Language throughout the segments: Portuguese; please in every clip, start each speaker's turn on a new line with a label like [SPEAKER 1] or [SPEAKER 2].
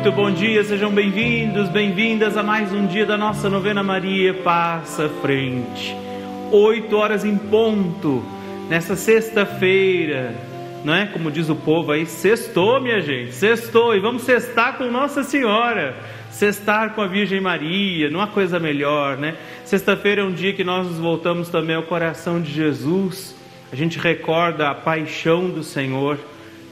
[SPEAKER 1] Muito bom dia, sejam bem-vindos, bem-vindas a mais um dia da nossa novena Maria Passa Frente. Oito horas em ponto, nessa sexta-feira, não é? Como diz o povo aí, sextou, minha gente, sextou, e vamos sextar com Nossa Senhora, sextar com a Virgem Maria, não há coisa melhor, né? Sexta-feira é um dia que nós nos voltamos também ao coração de Jesus, a gente recorda a paixão do Senhor,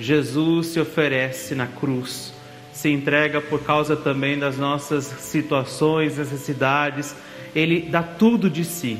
[SPEAKER 1] Jesus se oferece na cruz se entrega por causa também das nossas situações, necessidades, ele dá tudo de si.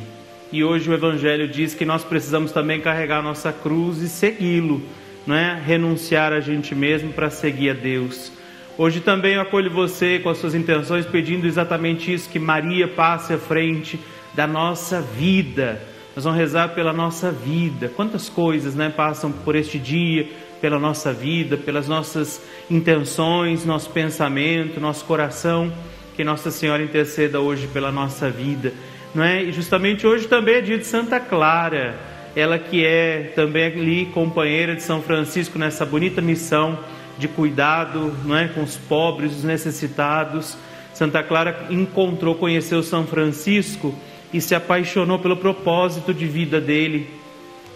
[SPEAKER 1] E hoje o Evangelho diz que nós precisamos também carregar nossa cruz e segui-lo, não é? Renunciar a gente mesmo para seguir a Deus. Hoje também eu acolho você com as suas intenções, pedindo exatamente isso: que Maria passe à frente da nossa vida. Nós vamos rezar pela nossa vida. Quantas coisas né, passam por este dia, pela nossa vida, pelas nossas intenções, nosso pensamento, nosso coração. Que Nossa Senhora interceda hoje pela nossa vida, não é? E justamente hoje também é dia de Santa Clara, ela que é também ali companheira de São Francisco nessa bonita missão de cuidado, não é, com os pobres, os necessitados. Santa Clara encontrou, conheceu São Francisco e se apaixonou pelo propósito de vida dele.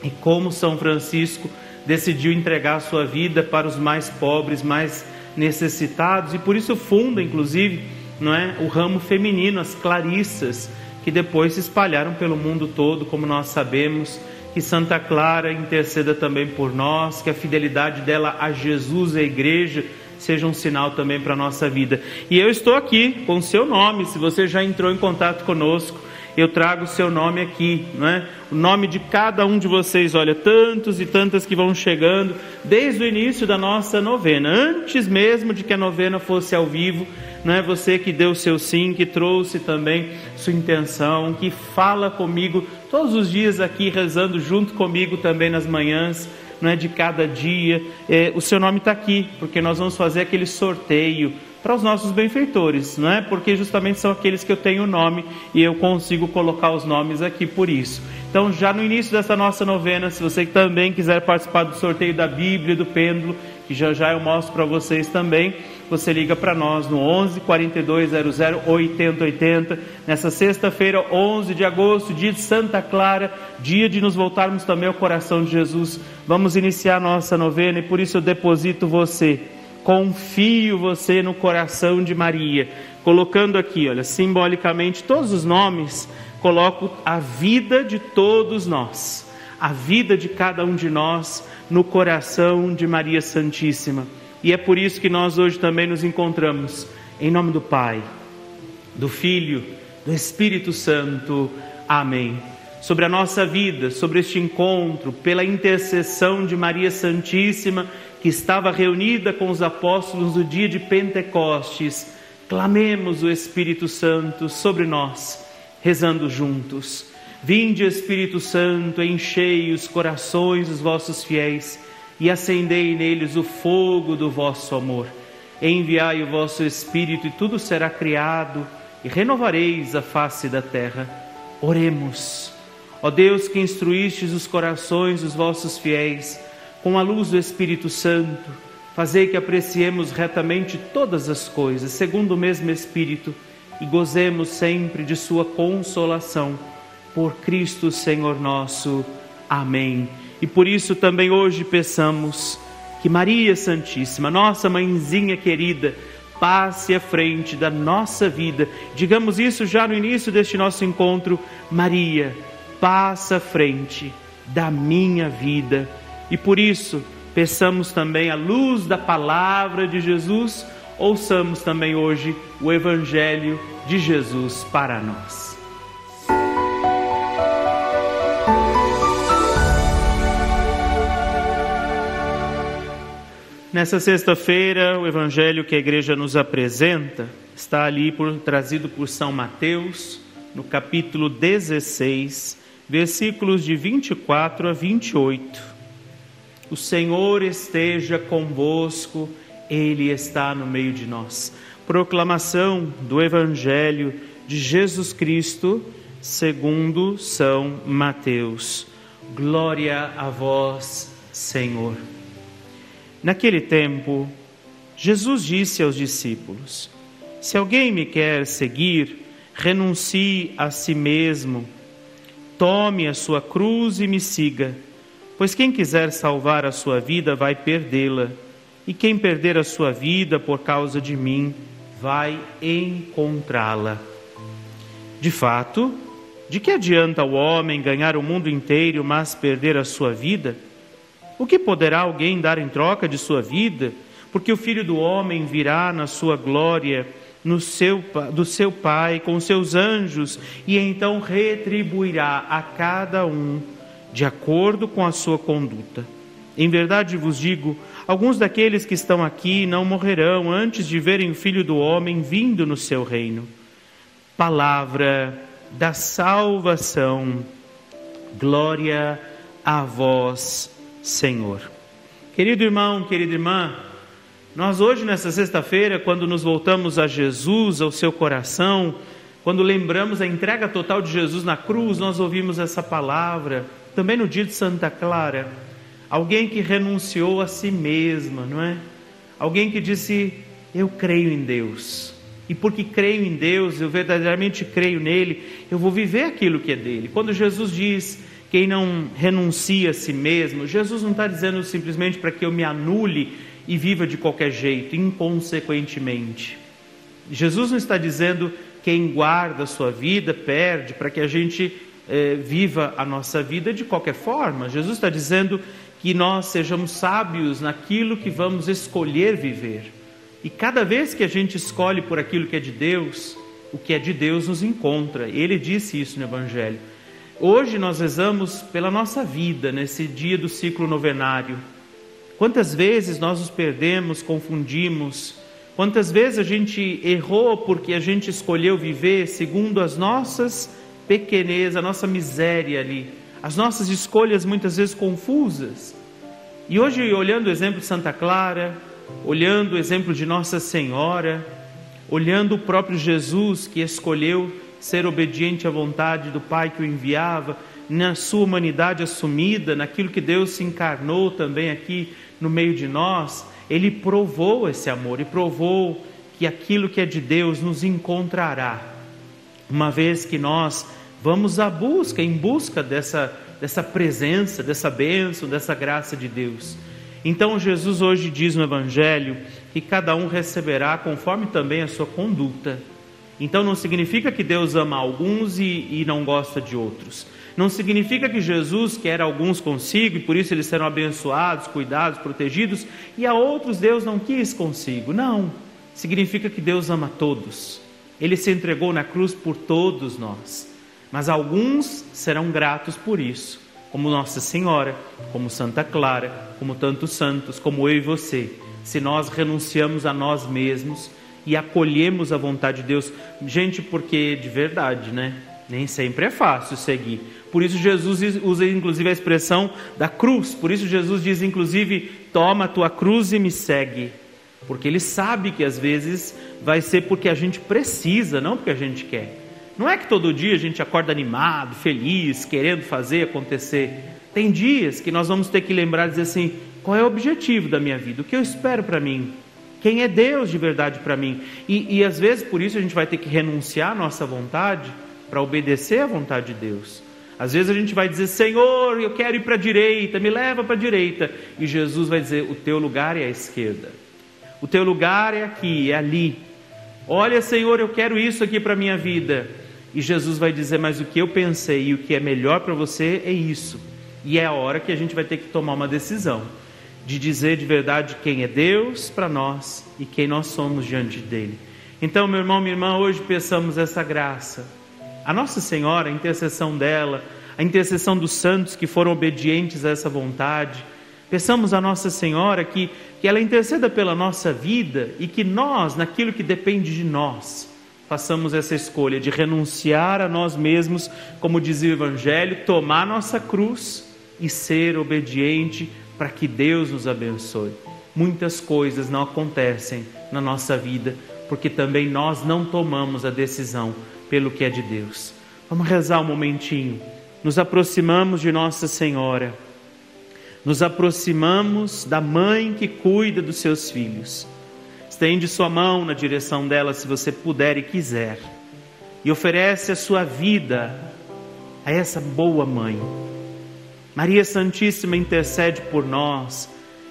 [SPEAKER 1] E como São Francisco decidiu entregar a sua vida para os mais pobres, mais necessitados, e por isso funda, inclusive, não é, o ramo feminino, as clarissas, que depois se espalharam pelo mundo todo, como nós sabemos. Que Santa Clara interceda também por nós, que a fidelidade dela a Jesus e à igreja seja um sinal também para a nossa vida. E eu estou aqui com o seu nome, se você já entrou em contato conosco eu trago o seu nome aqui, não é? O nome de cada um de vocês, olha, tantos e tantas que vão chegando desde o início da nossa novena, antes mesmo de que a novena fosse ao vivo, não é você que deu o seu sim, que trouxe também sua intenção, que fala comigo todos os dias aqui rezando junto comigo também nas manhãs, não é de cada dia. É, o seu nome está aqui, porque nós vamos fazer aquele sorteio para os nossos benfeitores, não é? Porque justamente são aqueles que eu tenho o nome e eu consigo colocar os nomes aqui por isso. Então, já no início dessa nossa novena, se você também quiser participar do sorteio da Bíblia do pêndulo, que já já eu mostro para vocês também, você liga para nós no 11 42 00 80 80. Nessa sexta-feira, 11 de agosto, dia de Santa Clara, dia de nos voltarmos também ao coração de Jesus. Vamos iniciar nossa novena e por isso eu deposito você confio você no coração de Maria. Colocando aqui, olha, simbolicamente todos os nomes, coloco a vida de todos nós, a vida de cada um de nós no coração de Maria Santíssima. E é por isso que nós hoje também nos encontramos em nome do Pai, do Filho, do Espírito Santo. Amém. Sobre a nossa vida, sobre este encontro, pela intercessão de Maria Santíssima que estava reunida com os apóstolos no dia de Pentecostes, clamemos o Espírito Santo sobre nós, rezando juntos. Vinde, Espírito Santo, enchei os corações dos vossos fiéis e acendei neles o fogo do vosso amor. Enviai o vosso Espírito e tudo será criado e renovareis a face da terra. Oremos. Ó Deus que instruístes os corações dos vossos fiéis, com a luz do Espírito Santo, fazei que apreciemos retamente todas as coisas, segundo o mesmo Espírito, e gozemos sempre de Sua consolação. Por Cristo Senhor nosso. Amém. E por isso também hoje peçamos que Maria Santíssima, nossa mãezinha querida, passe à frente da nossa vida. Digamos isso já no início deste nosso encontro. Maria, passa à frente da minha vida e por isso, peçamos também a luz da palavra de Jesus, ouçamos também hoje o Evangelho de Jesus para nós. Nessa sexta-feira, o evangelho que a igreja nos apresenta está ali por, trazido por São Mateus, no capítulo 16, versículos de 24 a 28. O Senhor esteja convosco, Ele está no meio de nós. Proclamação do Evangelho de Jesus Cristo, segundo São Mateus. Glória a vós, Senhor. Naquele tempo, Jesus disse aos discípulos: Se alguém me quer seguir, renuncie a si mesmo, tome a sua cruz e me siga. Pois quem quiser salvar a sua vida vai perdê-la, e quem perder a sua vida por causa de mim vai encontrá-la. De fato, de que adianta o homem ganhar o mundo inteiro, mas perder a sua vida? O que poderá alguém dar em troca de sua vida? porque o Filho do Homem virá na sua glória no seu, do seu Pai com seus anjos e então retribuirá a cada um de acordo com a sua conduta. Em verdade vos digo: alguns daqueles que estão aqui não morrerão antes de verem o Filho do Homem vindo no seu reino. Palavra da salvação. Glória a vós, Senhor. Querido irmão, querida irmã, nós hoje, nessa sexta-feira, quando nos voltamos a Jesus, ao seu coração, quando lembramos a entrega total de Jesus na cruz, nós ouvimos essa palavra. Também no dia de Santa Clara, alguém que renunciou a si mesma, não é? Alguém que disse: Eu creio em Deus. E porque creio em Deus, eu verdadeiramente creio nele, eu vou viver aquilo que é dele. Quando Jesus diz: Quem não renuncia a si mesmo, Jesus não está dizendo simplesmente para que eu me anule e viva de qualquer jeito, inconsequentemente. Jesus não está dizendo quem guarda a sua vida perde, para que a gente eh, viva a nossa vida de qualquer forma. Jesus está dizendo que nós sejamos sábios naquilo que vamos escolher viver. E cada vez que a gente escolhe por aquilo que é de Deus, o que é de Deus nos encontra. Ele disse isso no Evangelho. Hoje nós rezamos pela nossa vida, nesse dia do ciclo novenário. Quantas vezes nós nos perdemos, confundimos, quantas vezes a gente errou porque a gente escolheu viver segundo as nossas pequenezas, a nossa miséria ali, as nossas escolhas muitas vezes confusas. E hoje, olhando o exemplo de Santa Clara, olhando o exemplo de Nossa Senhora, olhando o próprio Jesus que escolheu ser obediente à vontade do Pai que o enviava, na sua humanidade assumida, naquilo que Deus se encarnou também aqui no meio de nós, ele provou esse amor e provou que aquilo que é de Deus nos encontrará. Uma vez que nós vamos à busca, em busca dessa, dessa presença, dessa bênção, dessa graça de Deus. Então Jesus hoje diz no Evangelho que cada um receberá conforme também a sua conduta. Então não significa que Deus ama alguns e, e não gosta de outros. Não significa que Jesus quer alguns consigo e por isso eles serão abençoados, cuidados, protegidos, e a outros Deus não quis consigo. Não. Significa que Deus ama todos. Ele se entregou na cruz por todos nós. Mas alguns serão gratos por isso, como Nossa Senhora, como Santa Clara, como tantos santos, como eu e você. Se nós renunciamos a nós mesmos e acolhemos a vontade de Deus, gente, porque de verdade, né? Nem sempre é fácil seguir. Por isso Jesus usa inclusive a expressão da cruz. Por isso Jesus diz inclusive: "Toma a tua cruz e me segue". Porque ele sabe que às vezes vai ser porque a gente precisa, não porque a gente quer. Não é que todo dia a gente acorda animado, feliz, querendo fazer acontecer. Tem dias que nós vamos ter que lembrar e dizer assim: qual é o objetivo da minha vida? O que eu espero para mim? Quem é Deus de verdade para mim? E, e às vezes por isso a gente vai ter que renunciar à nossa vontade para obedecer à vontade de Deus. Às vezes a gente vai dizer, Senhor, eu quero ir para a direita, me leva para a direita. E Jesus vai dizer, o teu lugar é à esquerda. O teu lugar é aqui, é ali. Olha, Senhor, eu quero isso aqui para a minha vida. E Jesus vai dizer, mas o que eu pensei e o que é melhor para você é isso. E é a hora que a gente vai ter que tomar uma decisão de dizer de verdade quem é Deus para nós e quem nós somos diante dele. Então, meu irmão, minha irmã, hoje peçamos essa graça a Nossa Senhora, a intercessão dela, a intercessão dos santos que foram obedientes a essa vontade. Peçamos a Nossa Senhora que, que ela interceda pela nossa vida e que nós, naquilo que depende de nós, façamos essa escolha de renunciar a nós mesmos, como dizia o Evangelho, tomar nossa cruz e ser obediente para que Deus nos abençoe. Muitas coisas não acontecem na nossa vida porque também nós não tomamos a decisão pelo que é de Deus. Vamos rezar um momentinho. Nos aproximamos de Nossa Senhora. Nos aproximamos da mãe que cuida dos seus filhos. Estende sua mão na direção dela se você puder e quiser. E oferece a sua vida a essa boa mãe. Maria Santíssima intercede por nós.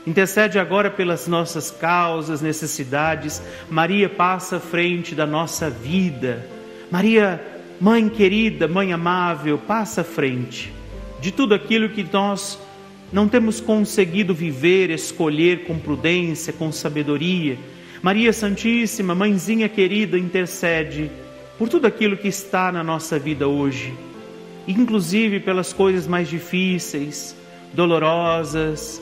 [SPEAKER 1] Intercede agora pelas nossas causas, necessidades. Maria passa à frente da nossa vida. Maria, mãe querida, mãe amável, passa à frente de tudo aquilo que nós não temos conseguido viver, escolher com prudência, com sabedoria Maria Santíssima, mãezinha querida, intercede por tudo aquilo que está na nossa vida hoje, inclusive pelas coisas mais difíceis, dolorosas.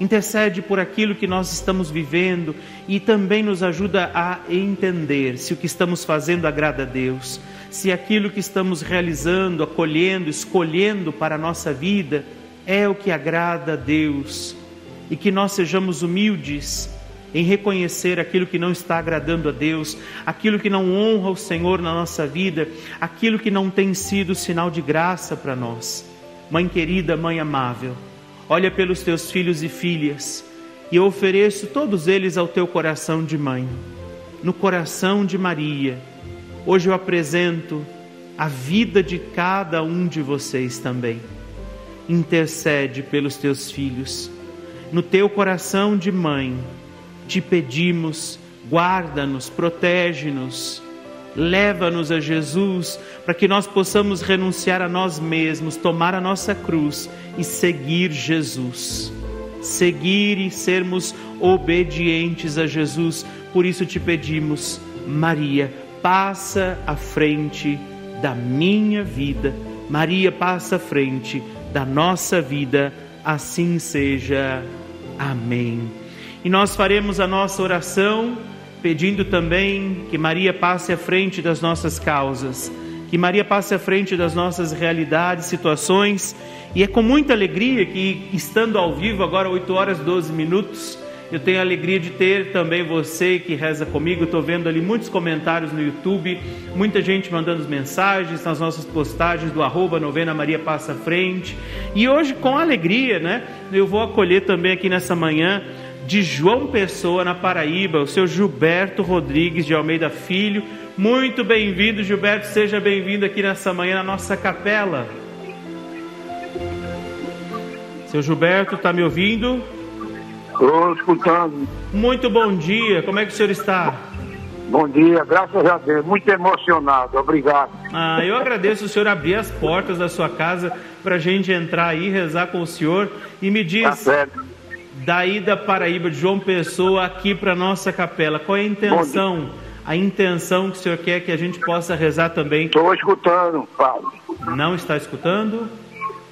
[SPEAKER 1] Intercede por aquilo que nós estamos vivendo e também nos ajuda a entender se o que estamos fazendo agrada a Deus, se aquilo que estamos realizando, acolhendo, escolhendo para a nossa vida é o que agrada a Deus e que nós sejamos humildes em reconhecer aquilo que não está agradando a Deus, aquilo que não honra o Senhor na nossa vida, aquilo que não tem sido sinal de graça para nós. Mãe querida, mãe amável, olha pelos teus filhos e filhas e eu ofereço todos eles ao teu coração de mãe. No coração de Maria, hoje eu apresento a vida de cada um de vocês também. Intercede pelos teus filhos. No teu coração de mãe, te pedimos, guarda-nos, protege-nos, leva-nos a Jesus, para que nós possamos renunciar a nós mesmos, tomar a nossa cruz e seguir Jesus. Seguir e sermos obedientes a Jesus. Por isso te pedimos, Maria, passa à frente da minha vida. Maria, passa à frente da nossa vida. Assim seja. Amém. E nós faremos a nossa oração pedindo também que Maria passe à frente das nossas causas, que Maria passe à frente das nossas realidades, situações. E é com muita alegria que, estando ao vivo, agora 8 horas e 12 minutos, eu tenho a alegria de ter também você que reza comigo. Estou vendo ali muitos comentários no YouTube, muita gente mandando mensagens nas nossas postagens do arroba novena Maria Passa Frente. E hoje, com alegria, né? Eu vou acolher também aqui nessa manhã de João Pessoa, na Paraíba, o seu Gilberto Rodrigues de Almeida Filho. Muito bem-vindo, Gilberto, seja bem-vindo aqui nessa manhã na nossa capela. Seu Gilberto, está me ouvindo?
[SPEAKER 2] Estou escutando.
[SPEAKER 1] Muito bom dia, como é que o senhor está?
[SPEAKER 2] Bom dia, graças a Deus, muito emocionado, obrigado.
[SPEAKER 1] Ah, eu agradeço o senhor abrir as portas da sua casa para a gente entrar aí, rezar com o senhor e me diz. Tá certo daí da Paraíba, de João Pessoa, aqui para nossa capela. Qual é a intenção? A intenção que o senhor quer que a gente possa rezar também?
[SPEAKER 2] Estou escutando, Padre.
[SPEAKER 1] Não está escutando?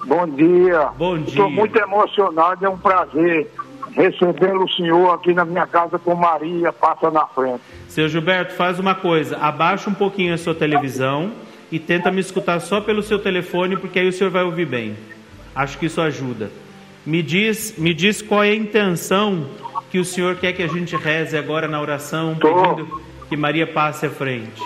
[SPEAKER 2] Bom dia.
[SPEAKER 1] Bom dia.
[SPEAKER 2] Estou muito emocionado, é um prazer receber o senhor aqui na minha casa com Maria, passa na frente.
[SPEAKER 1] Seu Gilberto, faz uma coisa, abaixa um pouquinho a sua televisão e tenta me escutar só pelo seu telefone, porque aí o senhor vai ouvir bem. Acho que isso ajuda. Me diz, me diz qual é a intenção que o Senhor quer que a gente reze agora na oração, pedindo que Maria passe à frente.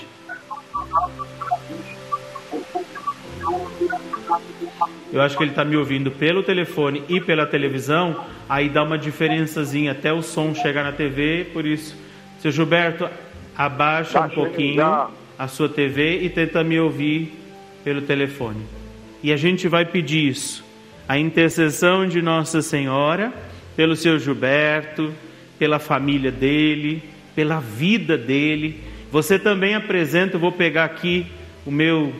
[SPEAKER 1] Eu acho que ele está me ouvindo pelo telefone e pela televisão, aí dá uma diferençazinha até o som chegar na TV, por isso, seu Gilberto, abaixa um pouquinho a sua TV e tenta me ouvir pelo telefone. E a gente vai pedir isso a intercessão de Nossa Senhora pelo seu Gilberto, pela família dele, pela vida dele. Você também apresenta, vou pegar aqui o meu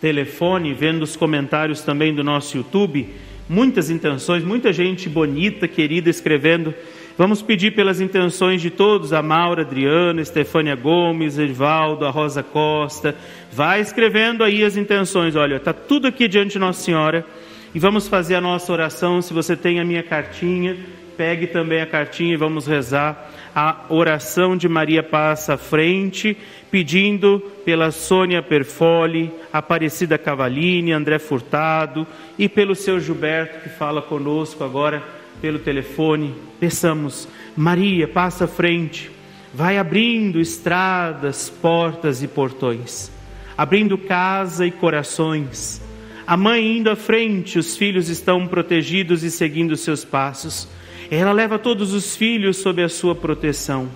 [SPEAKER 1] telefone, vendo os comentários também do nosso YouTube, muitas intenções, muita gente bonita, querida, escrevendo. Vamos pedir pelas intenções de todos, a Maura, Adriana, Estefânia Gomes, Edvaldo, a Rosa Costa. Vai escrevendo aí as intenções. Olha, está tudo aqui diante de Nossa Senhora e vamos fazer a nossa oração. Se você tem a minha cartinha, pegue também a cartinha e vamos rezar a oração de Maria Passa à frente, pedindo pela Sônia Perfoli, Aparecida Cavalini, André Furtado e pelo seu Gilberto que fala conosco agora pelo telefone. Peçamos, Maria, passa à frente, vai abrindo estradas, portas e portões, abrindo casa e corações a mãe indo à frente, os filhos estão protegidos e seguindo seus passos. Ela leva todos os filhos sob a sua proteção.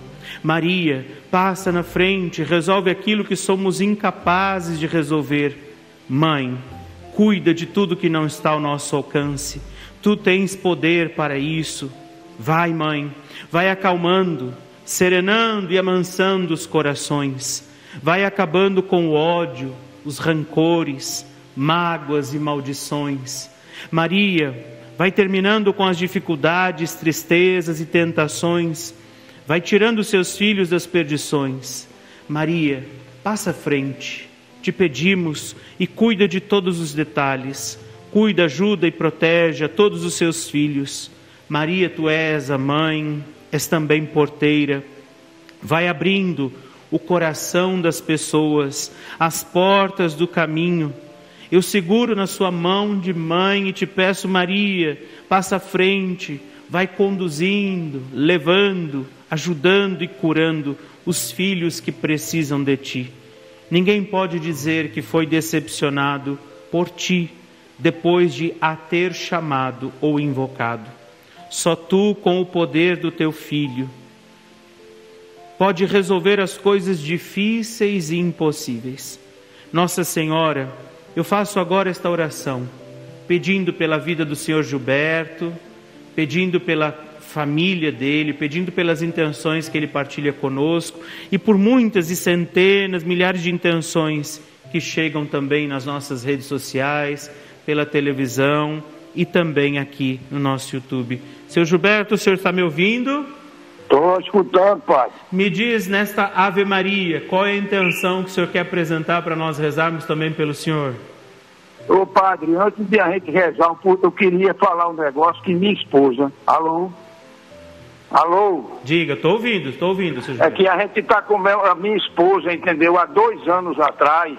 [SPEAKER 1] Maria, passa na frente, resolve aquilo que somos incapazes de resolver. Mãe, cuida de tudo que não está ao nosso alcance. Tu tens poder para isso. Vai, mãe, vai acalmando, serenando e amansando os corações. Vai acabando com o ódio, os rancores, mágoas e maldições. Maria, vai terminando com as dificuldades, tristezas e tentações, vai tirando seus filhos das perdições. Maria, passa à frente, te pedimos e cuida de todos os detalhes. Cuida, ajuda e protege a todos os seus filhos. Maria, tu és a mãe, és também porteira. Vai abrindo o coração das pessoas, as portas do caminho eu seguro na sua mão de mãe e te peço, Maria, passa à frente, vai conduzindo, levando, ajudando e curando os filhos que precisam de ti. Ninguém pode dizer que foi decepcionado por ti depois de a ter chamado ou invocado. Só tu, com o poder do teu filho, pode resolver as coisas difíceis e impossíveis. Nossa Senhora, eu faço agora esta oração, pedindo pela vida do Senhor Gilberto, pedindo pela família dele, pedindo pelas intenções que ele partilha conosco e por muitas e centenas, milhares de intenções que chegam também nas nossas redes sociais, pela televisão e também aqui no nosso YouTube. Seu Gilberto, o senhor está me ouvindo?
[SPEAKER 2] Estou escutando, pai.
[SPEAKER 1] Me diz nesta Ave Maria, qual é a intenção que o senhor quer apresentar para nós rezarmos também pelo senhor?
[SPEAKER 2] Ô padre, antes de a gente rezar, eu queria falar um negócio que minha esposa. Alô? Alô?
[SPEAKER 1] Diga, estou ouvindo, estou ouvindo,
[SPEAKER 2] senhor. É que a gente está com a minha esposa, entendeu? Há dois anos atrás,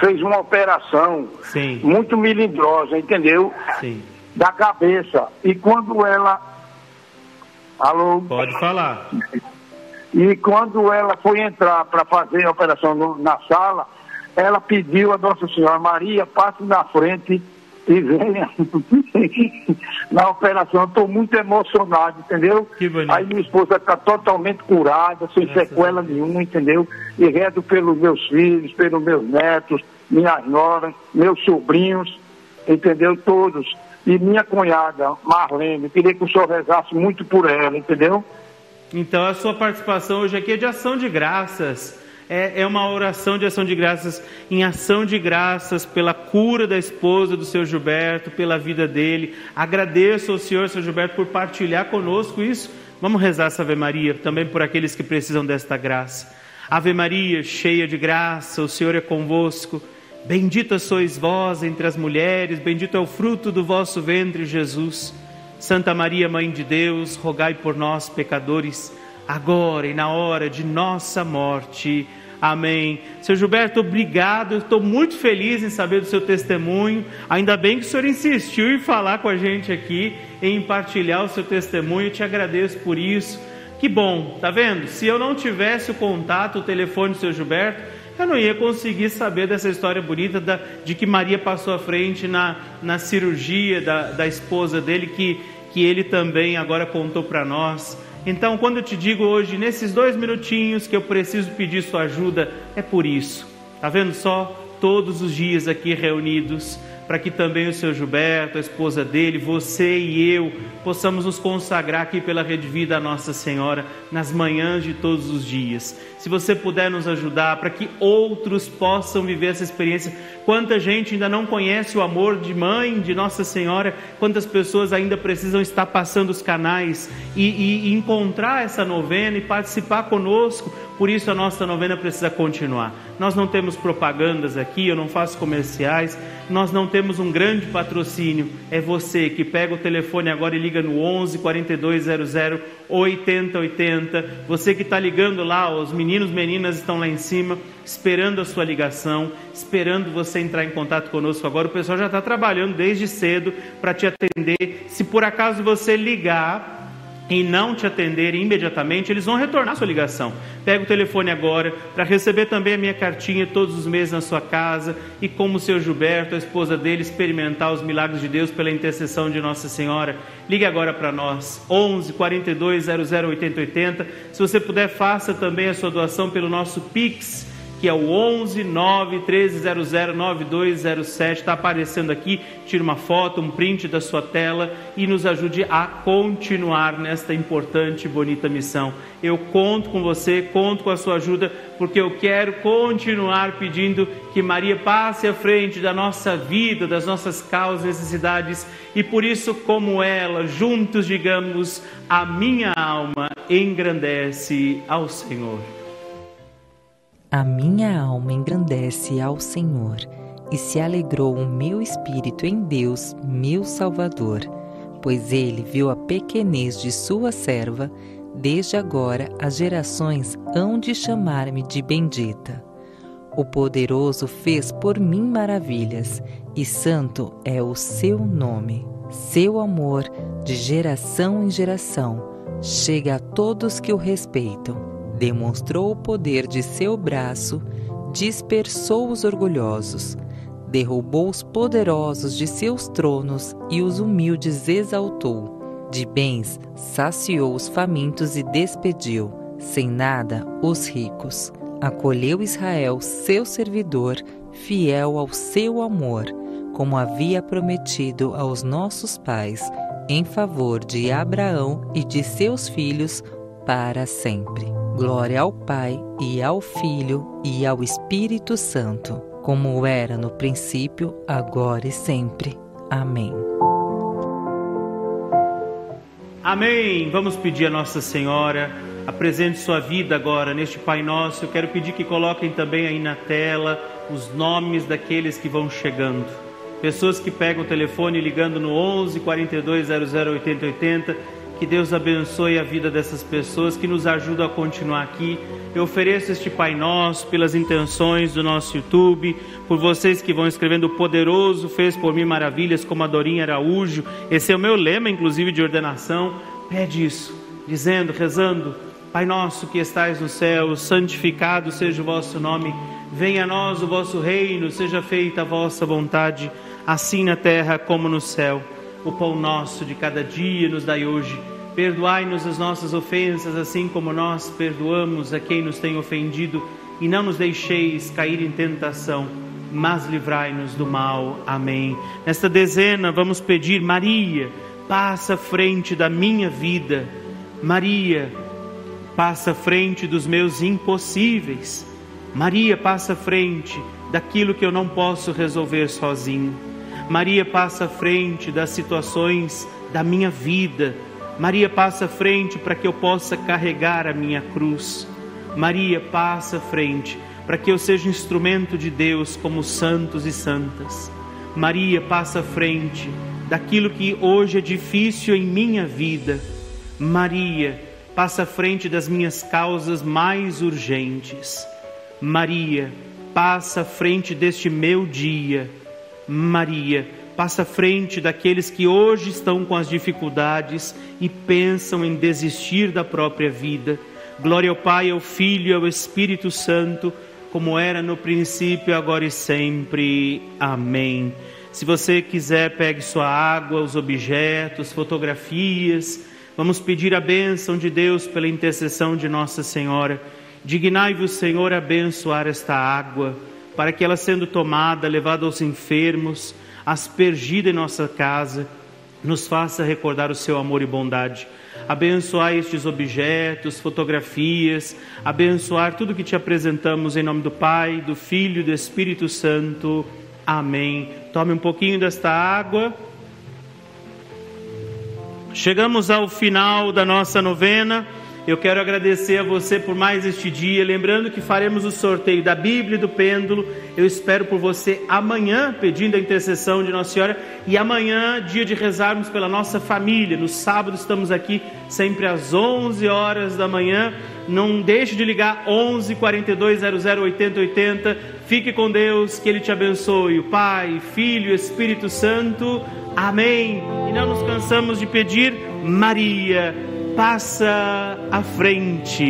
[SPEAKER 2] fez uma operação Sim. muito melindrosa, entendeu? Sim. Da cabeça. E quando ela Alô?
[SPEAKER 1] Pode falar.
[SPEAKER 2] E quando ela foi entrar para fazer a operação no, na sala, ela pediu a Nossa Senhora Maria, passe na frente e venha na operação. Estou muito emocionado, entendeu? Aí minha esposa está totalmente curada, sem Graças sequela nenhuma, entendeu? E rezo pelos meus filhos, pelos meus netos, minhas noras, meus sobrinhos, entendeu? Todos e minha cunhada, Marlene. Queria que o senhor rezasse muito por ela, entendeu?
[SPEAKER 1] Então, a sua participação hoje aqui é de ação de graças. É, é uma oração de ação de graças, em ação de graças pela cura da esposa do seu Gilberto, pela vida dele. Agradeço ao Senhor, seu Gilberto, por partilhar conosco isso. Vamos rezar essa Ave Maria também por aqueles que precisam desta graça. Ave Maria, cheia de graça, o Senhor é convosco. Bendita sois vós entre as mulheres, bendito é o fruto do vosso ventre, Jesus. Santa Maria, Mãe de Deus, rogai por nós, pecadores, agora e na hora de nossa morte. Amém. Seu Gilberto, obrigado. Estou muito feliz em saber do seu testemunho. Ainda bem que o senhor insistiu em falar com a gente aqui, em partilhar o seu testemunho. Eu te agradeço por isso. Que bom, tá vendo? Se eu não tivesse o contato, o telefone do seu Gilberto, eu não ia conseguir saber dessa história bonita da, de que Maria passou à frente na, na cirurgia da, da esposa dele, que, que ele também agora contou para nós. Então, quando eu te digo hoje, nesses dois minutinhos que eu preciso pedir sua ajuda, é por isso. Tá vendo só? Todos os dias aqui reunidos para que também o seu Gilberto, a esposa dele, você e eu possamos nos consagrar aqui pela Rede Vida a Nossa Senhora nas manhãs de todos os dias. Se você puder nos ajudar para que outros possam viver essa experiência, quanta gente ainda não conhece o amor de mãe, de Nossa Senhora, quantas pessoas ainda precisam estar passando os canais e, e, e encontrar essa novena e participar conosco. Por isso a nossa novena precisa continuar. Nós não temos propagandas aqui, eu não faço comerciais, nós não temos um grande patrocínio. É você que pega o telefone agora e liga no 11 4200 8080. Você que está ligando lá, os meninos, meninas estão lá em cima, esperando a sua ligação, esperando você entrar em contato conosco agora. O pessoal já está trabalhando desde cedo para te atender. Se por acaso você ligar e não te atenderem imediatamente, eles vão retornar sua ligação. Pega o telefone agora para receber também a minha cartinha todos os meses na sua casa e como o seu Gilberto, a esposa dele, experimentar os milagres de Deus pela intercessão de Nossa Senhora. Ligue agora para nós, 11 42 00 80 80. Se você puder, faça também a sua doação pelo nosso Pix que é o 11 9 1300 9207. Está aparecendo aqui. Tire uma foto, um print da sua tela e nos ajude a continuar nesta importante e bonita missão. Eu conto com você, conto com a sua ajuda, porque eu quero continuar pedindo que Maria passe à frente da nossa vida, das nossas causas, necessidades e por isso, como ela, juntos digamos: a minha alma engrandece ao Senhor.
[SPEAKER 3] A minha alma engrandece ao Senhor, e se alegrou o meu espírito em Deus, meu Salvador, pois ele viu a pequenez de sua serva, desde agora as gerações hão de chamar-me de bendita. O poderoso fez por mim maravilhas, e santo é o seu nome. Seu amor, de geração em geração, chega a todos que o respeitam demonstrou o poder de seu braço, dispersou os orgulhosos, derrubou os poderosos de seus tronos e os humildes exaltou. De bens saciou os famintos e despediu, sem nada, os ricos. Acolheu Israel, seu servidor, fiel ao seu amor, como havia prometido aos nossos pais, em favor de Abraão e de seus filhos para sempre. Glória ao Pai e ao Filho e ao Espírito Santo, como era no princípio, agora e sempre. Amém.
[SPEAKER 1] Amém. Vamos pedir a Nossa Senhora, apresente sua vida agora neste Pai Nosso. Eu quero pedir que coloquem também aí na tela os nomes daqueles que vão chegando. Pessoas que pegam o telefone ligando no 11 42 00 80 80 que Deus abençoe a vida dessas pessoas que nos ajudam a continuar aqui. Eu ofereço este Pai Nosso pelas intenções do nosso YouTube, por vocês que vão escrevendo: O poderoso fez por mim maravilhas, como a Dorinha Araújo. Esse é o meu lema, inclusive, de ordenação. Pede isso, dizendo, rezando: Pai nosso que estais no céu, santificado seja o vosso nome. Venha a nós o vosso reino, seja feita a vossa vontade, assim na terra como no céu. O pão nosso de cada dia nos dai hoje Perdoai-nos as nossas ofensas, assim como nós perdoamos a quem nos tem ofendido, e não nos deixeis cair em tentação, mas livrai-nos do mal. Amém. Nesta dezena, vamos pedir: Maria, passa à frente da minha vida. Maria, passa à frente dos meus impossíveis. Maria, passa à frente daquilo que eu não posso resolver sozinho. Maria, passa à frente das situações da minha vida Maria passa à frente para que eu possa carregar a minha cruz. Maria passa à frente para que eu seja instrumento de Deus como santos e santas. Maria passa à frente daquilo que hoje é difícil em minha vida. Maria passa à frente das minhas causas mais urgentes. Maria passa à frente deste meu dia. Maria passa à frente daqueles que hoje estão com as dificuldades e pensam em desistir da própria vida. Glória ao Pai, ao Filho e ao Espírito Santo, como era no princípio, agora e sempre. Amém. Se você quiser, pegue sua água, os objetos, fotografias. Vamos pedir a bênção de Deus pela intercessão de Nossa Senhora. Dignai-vos, Senhor, abençoar esta água, para que ela sendo tomada, levada aos enfermos, aspergida em nossa casa, nos faça recordar o seu amor e bondade. Abençoar estes objetos, fotografias, abençoar tudo que te apresentamos em nome do Pai, do Filho e do Espírito Santo. Amém. Tome um pouquinho desta água. Chegamos ao final da nossa novena. Eu quero agradecer a você por mais este dia, lembrando que faremos o sorteio da Bíblia e do pêndulo. Eu espero por você amanhã, pedindo a intercessão de Nossa Senhora, e amanhã, dia de rezarmos pela nossa família. No sábado estamos aqui sempre às 11 horas da manhã. Não deixe de ligar 11 42 00 80 80. Fique com Deus, que Ele te abençoe. O Pai, Filho, Espírito Santo. Amém. E não nos cansamos de pedir, Maria passa à frente.